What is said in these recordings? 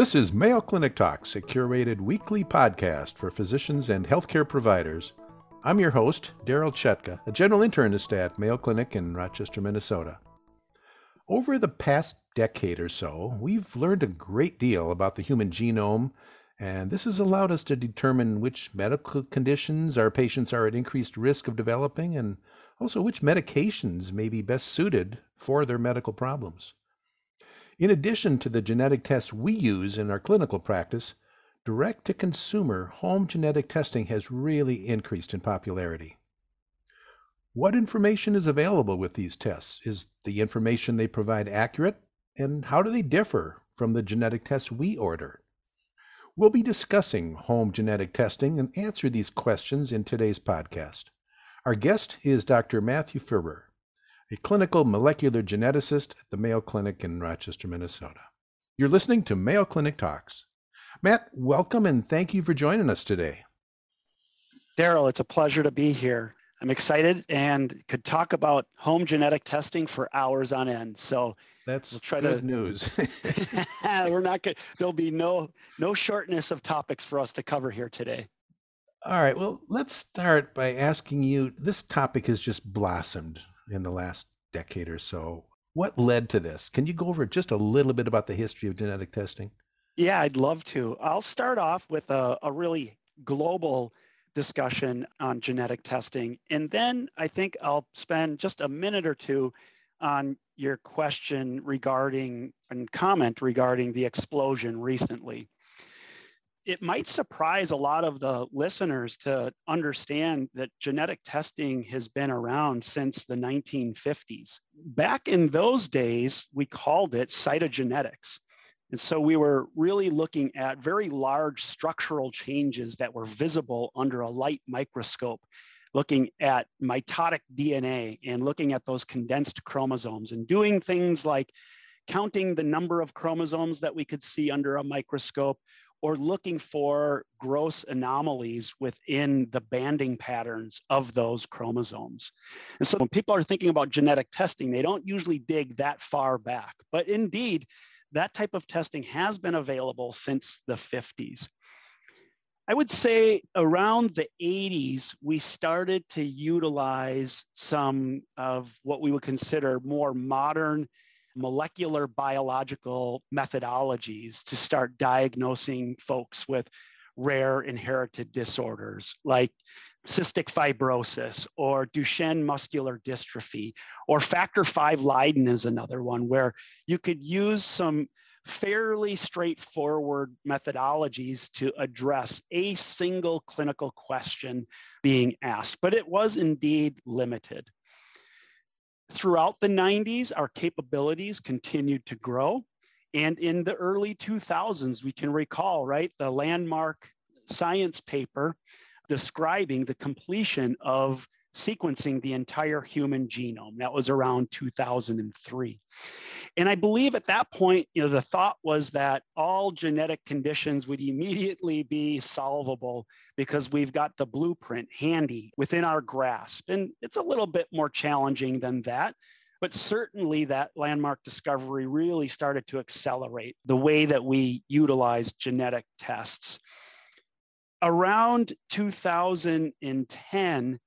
This is Mayo Clinic Talks, a curated weekly podcast for physicians and healthcare providers. I'm your host, Darryl Chutka, a general internist at Mayo Clinic in Rochester, Minnesota. Over the past decade or so, we've learned a great deal about the human genome, and this has allowed us to determine which medical conditions our patients are at increased risk of developing and also which medications may be best suited for their medical problems. In addition to the genetic tests we use in our clinical practice, direct to consumer home genetic testing has really increased in popularity. What information is available with these tests? Is the information they provide accurate? And how do they differ from the genetic tests we order? We'll be discussing home genetic testing and answer these questions in today's podcast. Our guest is Dr. Matthew Ferber, a clinical molecular geneticist at the Mayo Clinic in Rochester, Minnesota. You're listening to Mayo Clinic Talks. Matt, welcome and thank you for joining us today. Darryl, it's a pleasure to be here. I'm excited and could talk about home genetic testing for hours on end. So that's we'll try good to, news. we're not good. There'll be no no shortness of topics for us to cover here today. All right. Well, let's start by asking you. This topic has just blossomed in the last decade or so. What led to this? Can you go over just a little bit about the history of genetic testing? Yeah, I'd love to. I'll start off with a, a really global discussion on genetic testing. And then I think I'll spend just a minute or two on your question regarding and comment regarding the explosion recently it might surprise a lot of the listeners to understand that genetic testing has been around since the 1950s. Back in those days, we called it cytogenetics. And so we were really looking at very large structural changes that were visible under a light microscope, looking at mitotic DNA and looking at those condensed chromosomes and doing things like counting the number of chromosomes that we could see under a microscope or looking for gross anomalies within the banding patterns of those chromosomes. And so when people are thinking about genetic testing, they don't usually dig that far back. But indeed, that type of testing has been available since the 50s. I would say around the 80s, we started to utilize some of what we would consider more modern molecular biological methodologies to start diagnosing folks with rare inherited disorders like cystic fibrosis or Duchenne muscular dystrophy or factor V Leiden is another one where you could use some fairly straightforward methodologies to address a single clinical question being asked, but it was indeed limited. Throughout the 90s, our capabilities continued to grow. And in the early 2000s, we can recall, right, the landmark science paper describing the completion of sequencing the entire human genome. That was around 2003. And I believe at that point, you know, the thought was that all genetic conditions would immediately be solvable because we've got the blueprint handy within our grasp. And it's a little bit more challenging than that. But certainly, that landmark discovery really started to accelerate the way that we utilize genetic tests. Around 2010,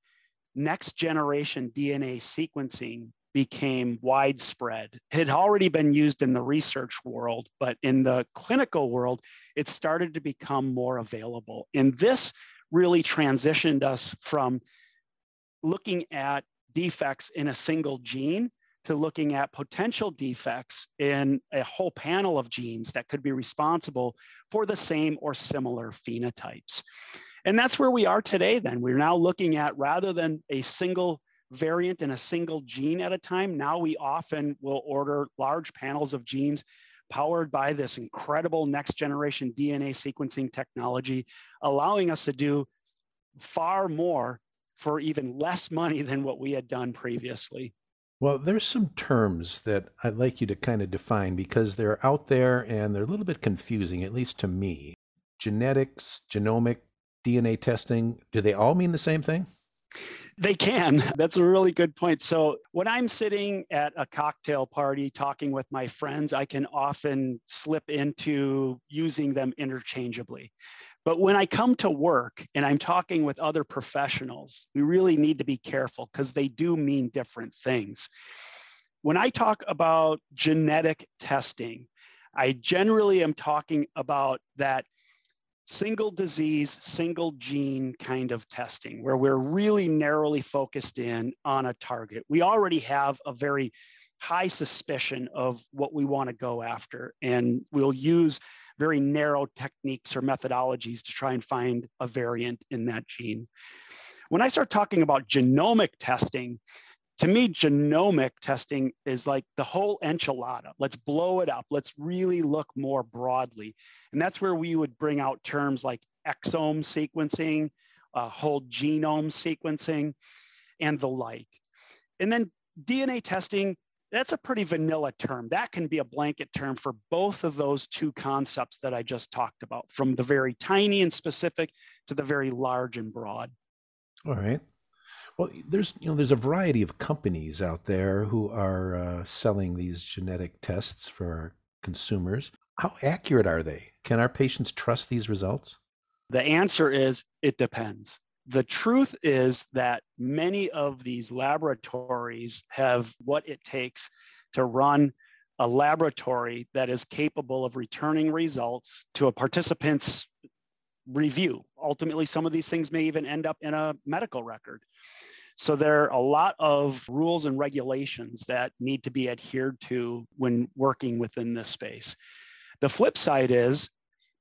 next generation DNA sequencing became widespread. It had already been used in the research world, but in the clinical world, it started to become more available. And this really transitioned us from looking at defects in a single gene to looking at potential defects in a whole panel of genes that could be responsible for the same or similar phenotypes. And that's where we are today, then. We're now looking at rather than a single variant in a single gene at a time, now we often will order large panels of genes powered by this incredible next generation DNA sequencing technology, allowing us to do far more for even less money than what we had done previously. Well, there's some terms that I'd like you to kind of define because they're out there and they're a little bit confusing, at least to me. Genetics, genomic, DNA testing, do they all mean the same thing? They can. That's a really good point. So, when I'm sitting at a cocktail party talking with my friends, I can often slip into using them interchangeably. But when I come to work and I'm talking with other professionals, we really need to be careful because they do mean different things. When I talk about genetic testing, I generally am talking about that single disease, single gene kind of testing, where we're really narrowly focused in on a target. We already have a very high suspicion of what we want to go after, and we'll use very narrow techniques or methodologies to try and find a variant in that gene. When I start talking about genomic testing, to me, genomic testing is like the whole enchilada. Let's blow it up. Let's really look more broadly. And that's where we would bring out terms like exome sequencing, uh, whole genome sequencing, and the like. And then DNA testing, that's a pretty vanilla term. That can be a blanket term for both of those two concepts that I just talked about, from the very tiny and specific to the very large and broad. All right. Well, there's you know there's a variety of companies out there who are uh, selling these genetic tests for our consumers. How accurate are they? Can our patients trust these results? The answer is it depends. The truth is that many of these laboratories have what it takes to run a laboratory that is capable of returning results to a participant's review. Ultimately, some of these things may even end up in a medical record. So there are a lot of rules and regulations that need to be adhered to when working within this space. The flip side is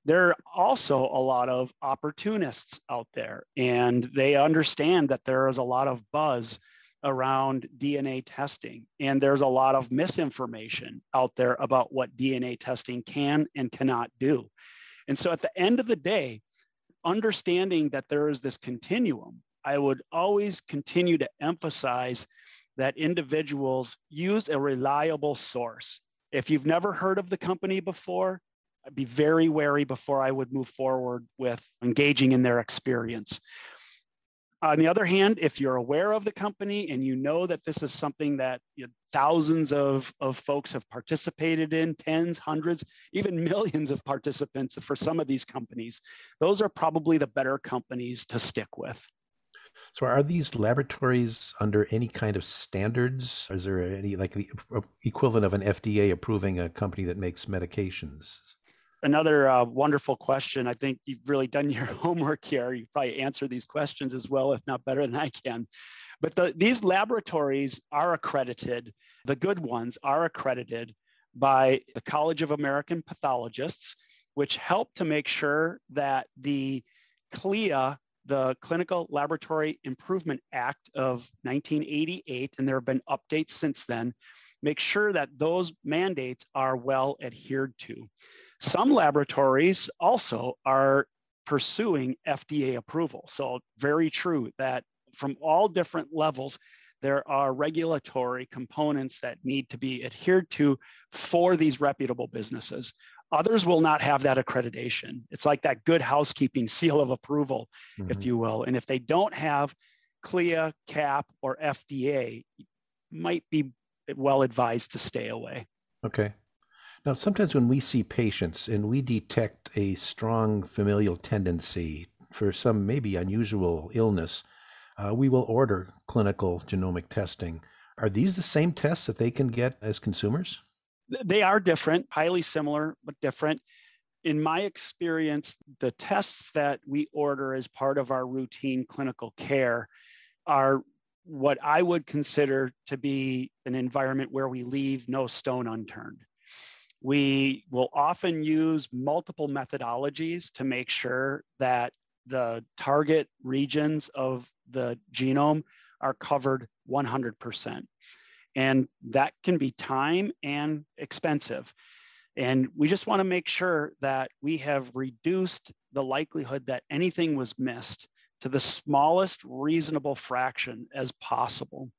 there are also a lot of opportunists out there, and they understand that there is a lot of buzz around DNA testing. And there's a lot of misinformation out there about what DNA testing can and cannot do. And so at the end of the day, understanding that there is this continuum, I would always continue to emphasize that individuals use a reliable source. If you've never heard of the company before, I'd be very wary before I would move forward with engaging in their experience. On the other hand, if you're aware of the company and you know that this is something that you know, thousands of, of folks have participated in, tens, hundreds, even millions of participants for some of these companies, those are probably the better companies to stick with. So, are these laboratories under any kind of standards? Is there any like the equivalent of an FDA approving a company that makes medications? Another uh, wonderful question. I think you've really done your homework here. You probably answer these questions as well, if not better than I can. But the, these laboratories are accredited, the good ones are accredited by the College of American Pathologists, which help to make sure that the CLIA, the Clinical Laboratory Improvement Act of 1988, and there have been updates since then, make sure that those mandates are well adhered to. Some laboratories also are pursuing FDA approval. So, very true that from all different levels, there are regulatory components that need to be adhered to for these reputable businesses. Others will not have that accreditation. It's like that good housekeeping seal of approval, mm-hmm. if you will. And if they don't have CLIA, CAP, or FDA, might be well advised to stay away. Okay. Now, sometimes when we see patients and we detect a strong familial tendency for some maybe unusual illness, uh, we will order clinical genomic testing. Are these the same tests that they can get as consumers? They are different, highly similar, but different. In my experience, the tests that we order as part of our routine clinical care are what I would consider to be an environment where we leave no stone unturned. We will often use multiple methodologies to make sure that the target regions of the genome are covered 100%. And that can be time and expensive. And we just want to make sure that we have reduced the likelihood that anything was missed to the smallest reasonable fraction as possible.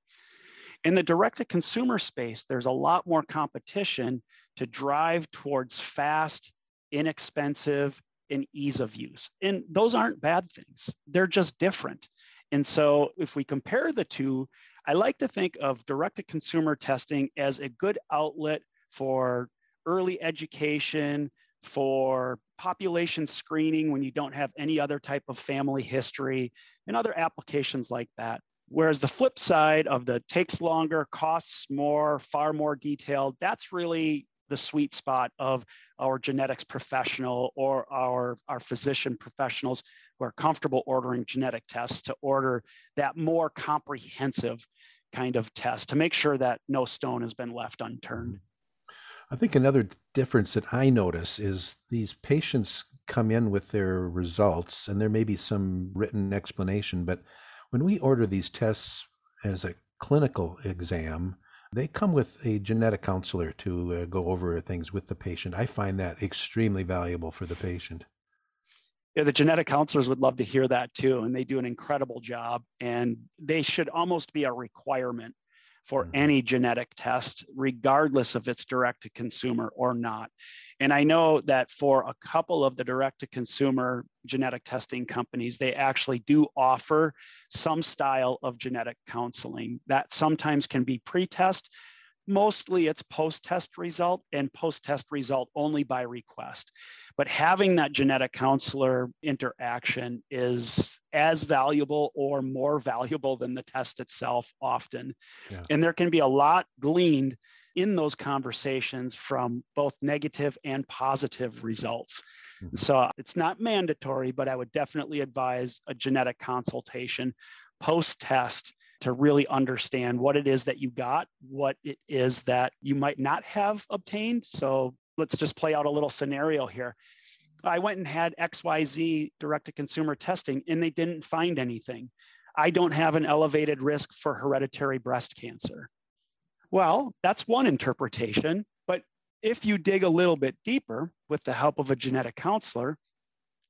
In the direct to consumer space, there's a lot more competition to drive towards fast, inexpensive, and ease of use. And those aren't bad things, they're just different. And so if we compare the two, I like to think of direct to consumer testing as a good outlet for early education, for population screening when you don't have any other type of family history, and other applications like that. Whereas the flip side of the takes longer, costs more, far more detailed, that's really the sweet spot of our genetics professional or our, our physician professionals who are comfortable ordering genetic tests to order that more comprehensive kind of test to make sure that no stone has been left unturned. I think another difference that I notice is these patients come in with their results, and there may be some written explanation, but when we order these tests as a clinical exam, they come with a genetic counselor to uh, go over things with the patient. I find that extremely valuable for the patient. Yeah, the genetic counselors would love to hear that too, and they do an incredible job. And they should almost be a requirement for mm-hmm. any genetic test, regardless of it's direct to consumer or not. And I know that for a couple of the direct to consumer genetic testing companies, they actually do offer some style of genetic counseling that sometimes can be pre test. Mostly it's post test result and post test result only by request. But having that genetic counselor interaction is as valuable or more valuable than the test itself often. Yeah. And there can be a lot gleaned in those conversations from both negative and positive results. Mm-hmm. So it's not mandatory, but I would definitely advise a genetic consultation post test to really understand what it is that you got, what it is that you might not have obtained. So let's just play out a little scenario here. I went and had XYZ direct to consumer testing and they didn't find anything. I don't have an elevated risk for hereditary breast cancer. Well, that's one interpretation. But if you dig a little bit deeper with the help of a genetic counselor,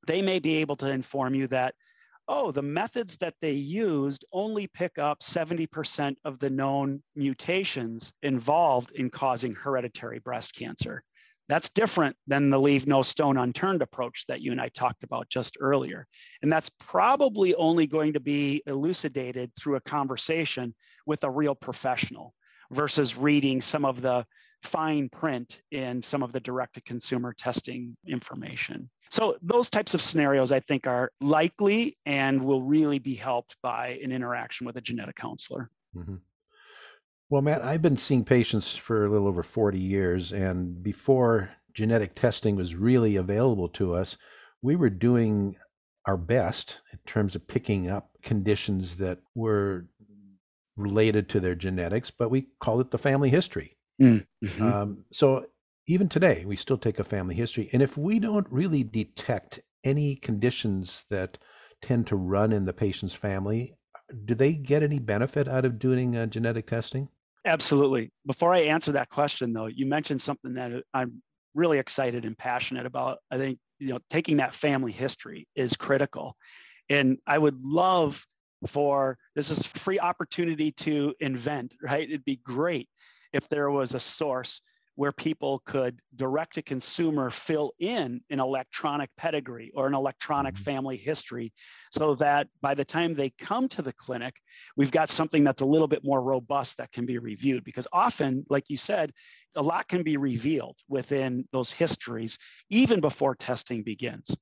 they may be able to inform you that, oh, the methods that they used only pick up 70% of the known mutations involved in causing hereditary breast cancer. That's different than the leave no stone unturned approach that you and I talked about just earlier. And that's probably only going to be elucidated through a conversation with a real professional versus reading some of the fine print in some of the direct to consumer testing information. So, those types of scenarios I think are likely and will really be helped by an interaction with a genetic counselor. Mm-hmm. Well, Matt, I've been seeing patients for a little over 40 years, and before genetic testing was really available to us, we were doing our best in terms of picking up conditions that were related to their genetics, but we called it the family history. Mm, mm-hmm. Um, so even today, we still take a family history. And if we don't really detect any conditions that tend to run in the patient's family, do they get any benefit out of doing uh, genetic testing? Absolutely. Before I answer that question, though, you mentioned something that I'm really excited and passionate about. I think you know taking that family history is critical, and I would love for this is free opportunity to invent. Right? It'd be great if there was a source where people could direct to consumer fill in an electronic pedigree or an electronic mm-hmm. family history so that by the time they come to the clinic, we've got something that's a little bit more robust that can be reviewed. Because often, like you said, a lot can be revealed within those histories even before testing begins.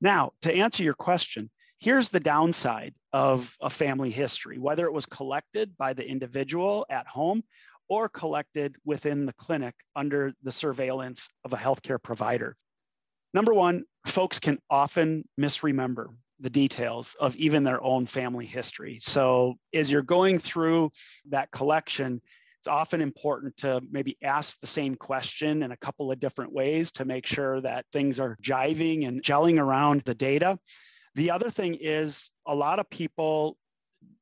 Now, to answer your question, here's the downside of a family history, whether it was collected by the individual at home or collected within the clinic under the surveillance of a healthcare provider. Number one, folks can often misremember the details of even their own family history. So, as you're going through that collection, it's often important to maybe ask the same question in a couple of different ways to make sure that things are jiving and gelling around the data. The other thing is a lot of people,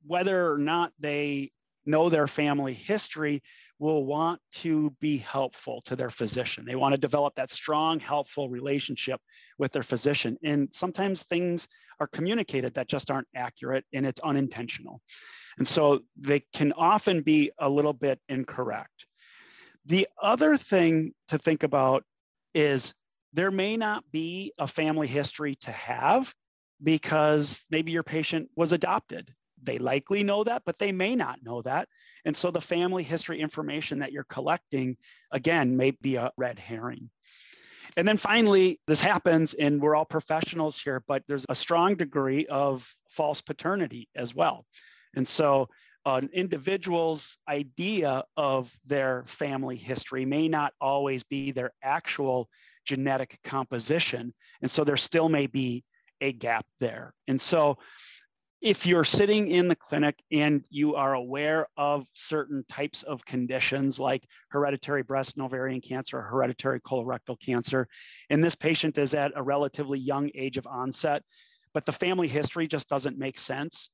whether or not they know their family history will want to be helpful to their physician. They want to develop that strong, helpful relationship with their physician. And sometimes things are communicated that just aren't accurate and it's unintentional. And so they can often be a little bit incorrect. The other thing to think about is there may not be a family history to have, because maybe your patient was adopted. They likely know that, but they may not know that. And so the family history information that you're collecting, again, may be a red herring. And then finally, this happens, and we're all professionals here, but there's a strong degree of false paternity as well. And so uh, an individual's idea of their family history may not always be their actual genetic composition. And so there still may be a gap there. And so if you're sitting in the clinic and you are aware of certain types of conditions like hereditary breast and ovarian cancer or hereditary colorectal cancer, and this patient is at a relatively young age of onset, but the family history just doesn't make sense,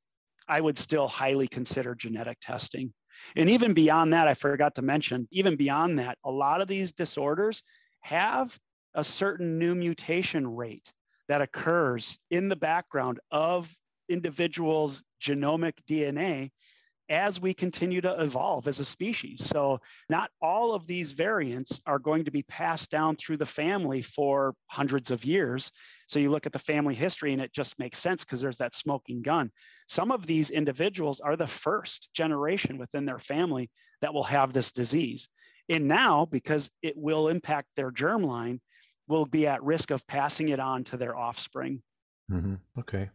I would still highly consider genetic testing. And even beyond that, I forgot to mention, even beyond that, a lot of these disorders have a certain new mutation rate that occurs in the background of individuals' genomic DNA as we continue to evolve as a species. So, not all of these variants are going to be passed down through the family for hundreds of years. So, you look at the family history and it just makes sense because there's that smoking gun. Some of these individuals are the first generation within their family that will have this disease. And now, because it will impact their germline, will be at risk of passing it on to their offspring. Mm-hmm. Okay.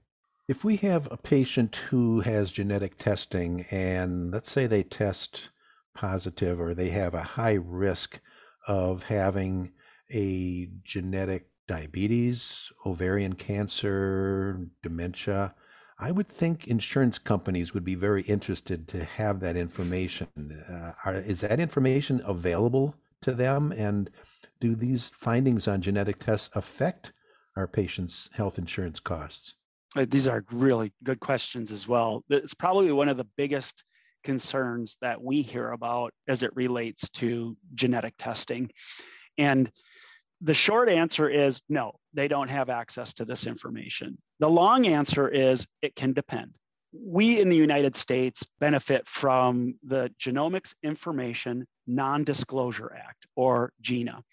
If we have a patient who has genetic testing and let's say they test positive or they have a high risk of having a genetic diabetes, ovarian cancer, dementia, I would think insurance companies would be very interested to have that information. Uh, are, is that information available to them? And do these findings on genetic tests affect our patients' health insurance costs? Uh, these are really good questions as well. It's probably one of the biggest concerns that we hear about as it relates to genetic testing. And the short answer is no, they don't have access to this information. The long answer is it can depend. We in the United States benefit from the Genomics Information Non Disclosure Act, or GINA.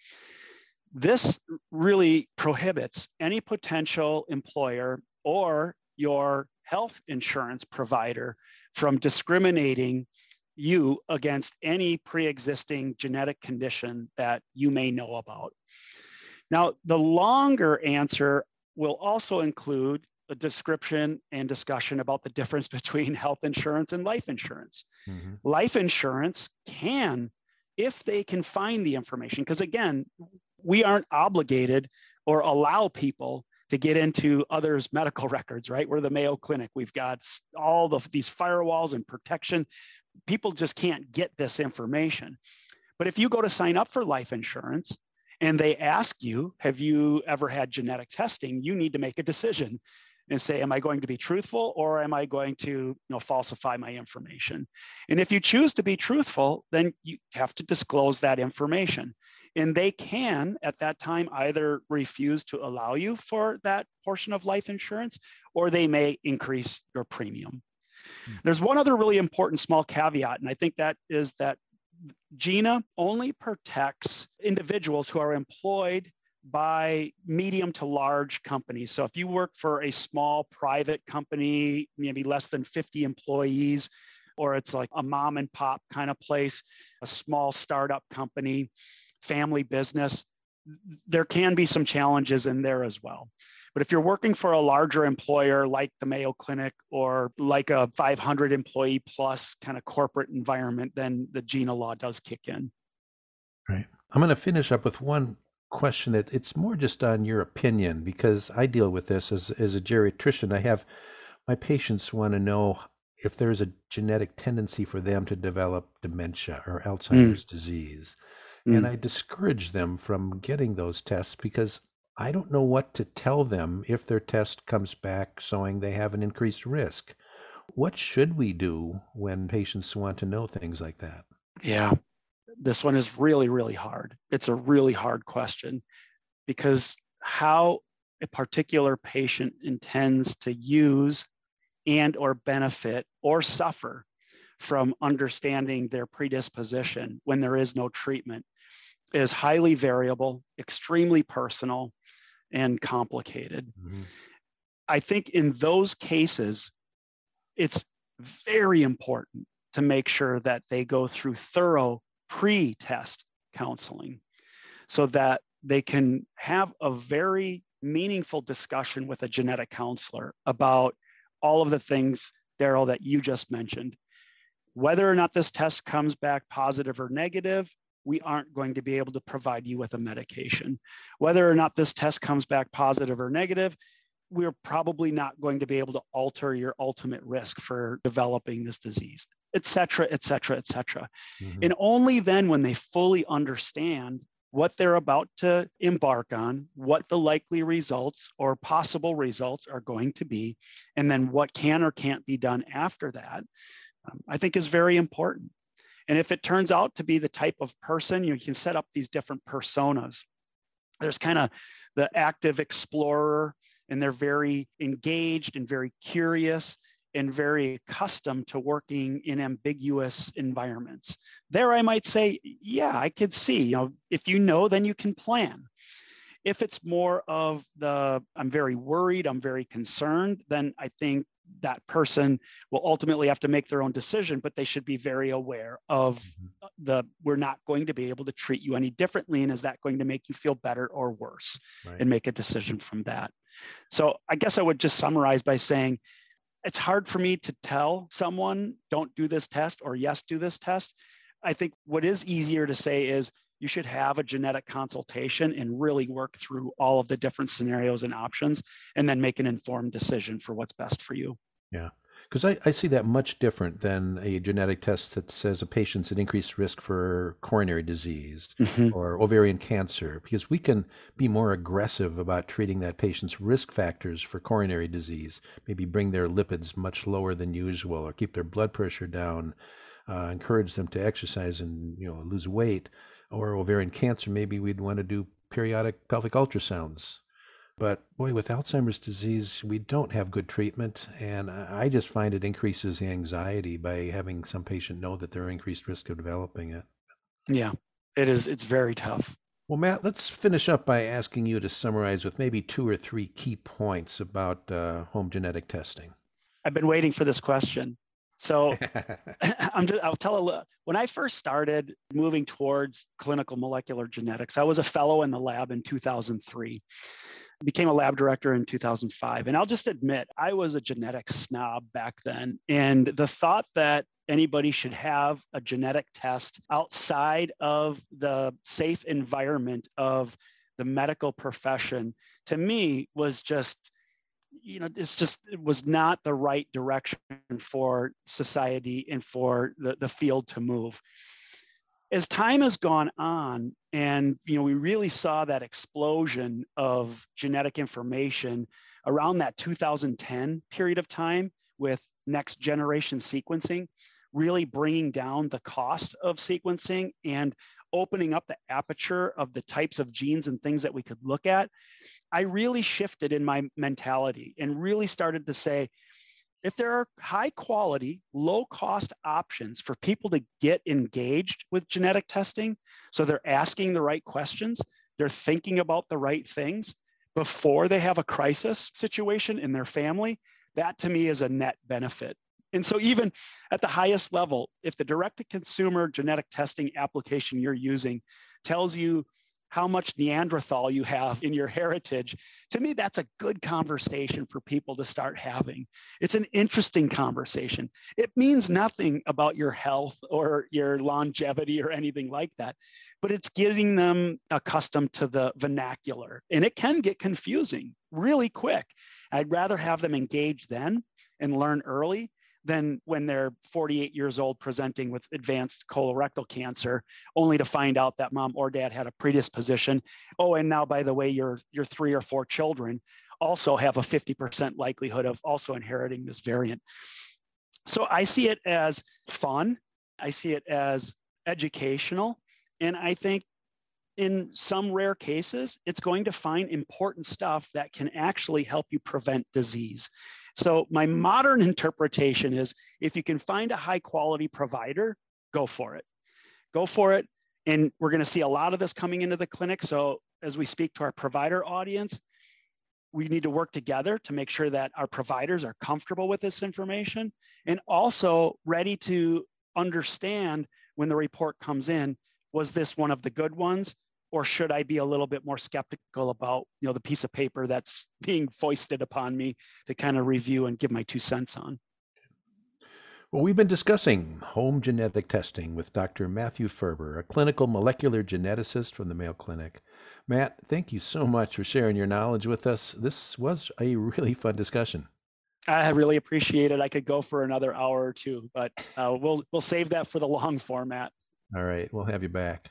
This really prohibits any potential employer or your health insurance provider from discriminating you against any pre-existing genetic condition that you may know about. Now, the longer answer will also include a description and discussion about the difference between health insurance and life insurance. Mm-hmm. Life insurance can, if they can find the information, because again, we aren't obligated or allow people to get into others' medical records, right? We're the Mayo Clinic. We've got all the, these firewalls and protection. People just can't get this information. But if you go to sign up for life insurance and they ask you, have you ever had genetic testing? You need to make a decision and say, am I going to be truthful or am I going to you know, falsify my information? And if you choose to be truthful, then you have to disclose that information. And they can, at that time, either refuse to allow you for that portion of life insurance or they may increase your premium. Mm-hmm. There's one other really important small caveat, and I think that is that GINA only protects individuals who are employed by medium to large companies. So if you work for a small private company, maybe less than 50 employees, or it's like a mom and pop kind of place, a small startup company, family business, there can be some challenges in there as well. But if you're working for a larger employer like the Mayo Clinic or like a 500 employee plus kind of corporate environment, then the GINA law does kick in. Right. I'm going to finish up with one question that it's more just on your opinion because I deal with this as, as a geriatrician. I have my patients want to know if there's a genetic tendency for them to develop dementia or Alzheimer's mm. disease. Mm. And I discourage them from getting those tests because I don't know what to tell them if their test comes back showing they have an increased risk. What should we do when patients want to know things like that? Yeah, this one is really, really hard. It's a really hard question because how a particular patient intends to use and or benefit or suffer from understanding their predisposition when there is no treatment is highly variable, extremely personal, and complicated. Mm-hmm. I think in those cases, it's very important to make sure that they go through thorough pre test counseling so that they can have a very meaningful discussion with a genetic counselor about all of the things, Darryl, that you just mentioned. Whether or not this test comes back positive or negative, we aren't going to be able to provide you with a medication. Whether or not this test comes back positive or negative, we're probably not going to be able to alter your ultimate risk for developing this disease, et cetera, et cetera, et cetera. Mm-hmm. And only then, when they fully understand what they're about to embark on, what the likely results or possible results are going to be, and then what can or can't be done after that, um, I think is very important. And if it turns out to be the type of person, you, can set up these different personas. There's kind of the active explorer, and they're very engaged and very curious and very accustomed to working in ambiguous environments. There, I might say, yeah, I could see, you know, if you know, then you can plan. If it's more of the, I'm very worried, I'm very concerned, then I think that person will ultimately have to make their own decision, but they should be very aware of mm-hmm. the we're not going to be able to treat you any differently. And is that going to make you feel better or worse? Right. And make a decision from that. So I guess I would just summarize by saying it's hard for me to tell someone, don't do this test or yes, do this test. I think what is easier to say is you should have a genetic consultation and really work through all of the different scenarios and options and then make an informed decision for what's best for you. Yeah. Because I, I see that much different than a genetic test that says a patient's at increased risk for coronary disease mm-hmm. or ovarian cancer, because we can be more aggressive about treating that patient's risk factors for coronary disease, maybe bring their lipids much lower than usual or keep their blood pressure down, uh, encourage them to exercise and you know lose weight or ovarian cancer, maybe we'd want to do periodic pelvic ultrasounds. But boy, with Alzheimer's disease, we don't have good treatment. And I just find it increases the anxiety by having some patient know that they're increased risk of developing it. Yeah, it is. It's very tough. Well, Matt, let's finish up by asking you to summarize with maybe two or three key points about uh, home genetic testing. I've been waiting for this question. So I'm just, I'll tell a little. When I first started moving towards clinical molecular genetics, I was a fellow in the lab in 2003. Became a lab director in 2005. And I'll just admit, I was a genetic snob back then. And the thought that anybody should have a genetic test outside of the safe environment of the medical profession to me was just you know it's just it was not the right direction for society and for the, the field to move as time has gone on and you know we really saw that explosion of genetic information around that 2010 period of time with next generation sequencing really bringing down the cost of sequencing and opening up the aperture of the types of genes and things that we could look at, I really shifted in my mentality and really started to say, if there are high quality, low cost options for people to get engaged with genetic testing, so they're asking the right questions, they're thinking about the right things before they have a crisis situation in their family, that to me is a net benefit. And so, even at the highest level, if the direct to consumer genetic testing application you're using tells you how much Neanderthal you have in your heritage, to me, that's a good conversation for people to start having. It's an interesting conversation. It means nothing about your health or your longevity or anything like that, but it's getting them accustomed to the vernacular. And it can get confusing really quick. I'd rather have them engage then and learn early than when they're 48 years old presenting with advanced colorectal cancer, only to find out that mom or dad had a predisposition. Oh, and now by the way, your your three or four children also have a 50% likelihood of also inheriting this variant. So I see it as fun. I see it as educational. And I think in some rare cases, it's going to find important stuff that can actually help you prevent disease. So my modern interpretation is if you can find a high quality provider, go for it. Go for it. And we're going to see a lot of this coming into the clinic. So as we speak to our provider audience, we need to work together to make sure that our providers are comfortable with this information and also ready to understand when the report comes in was this one of the good ones or should i be a little bit more skeptical about you know the piece of paper that's being foisted upon me to kind of review and give my two cents on well, we've been discussing home genetic testing with Dr. Matthew Ferber, a clinical molecular geneticist from the Mayo Clinic. Matt, thank you so much for sharing your knowledge with us. This was a really fun discussion. I really appreciate it. I could go for another hour or two, but uh, we'll we'll save that for the long format. All right, we'll have you back.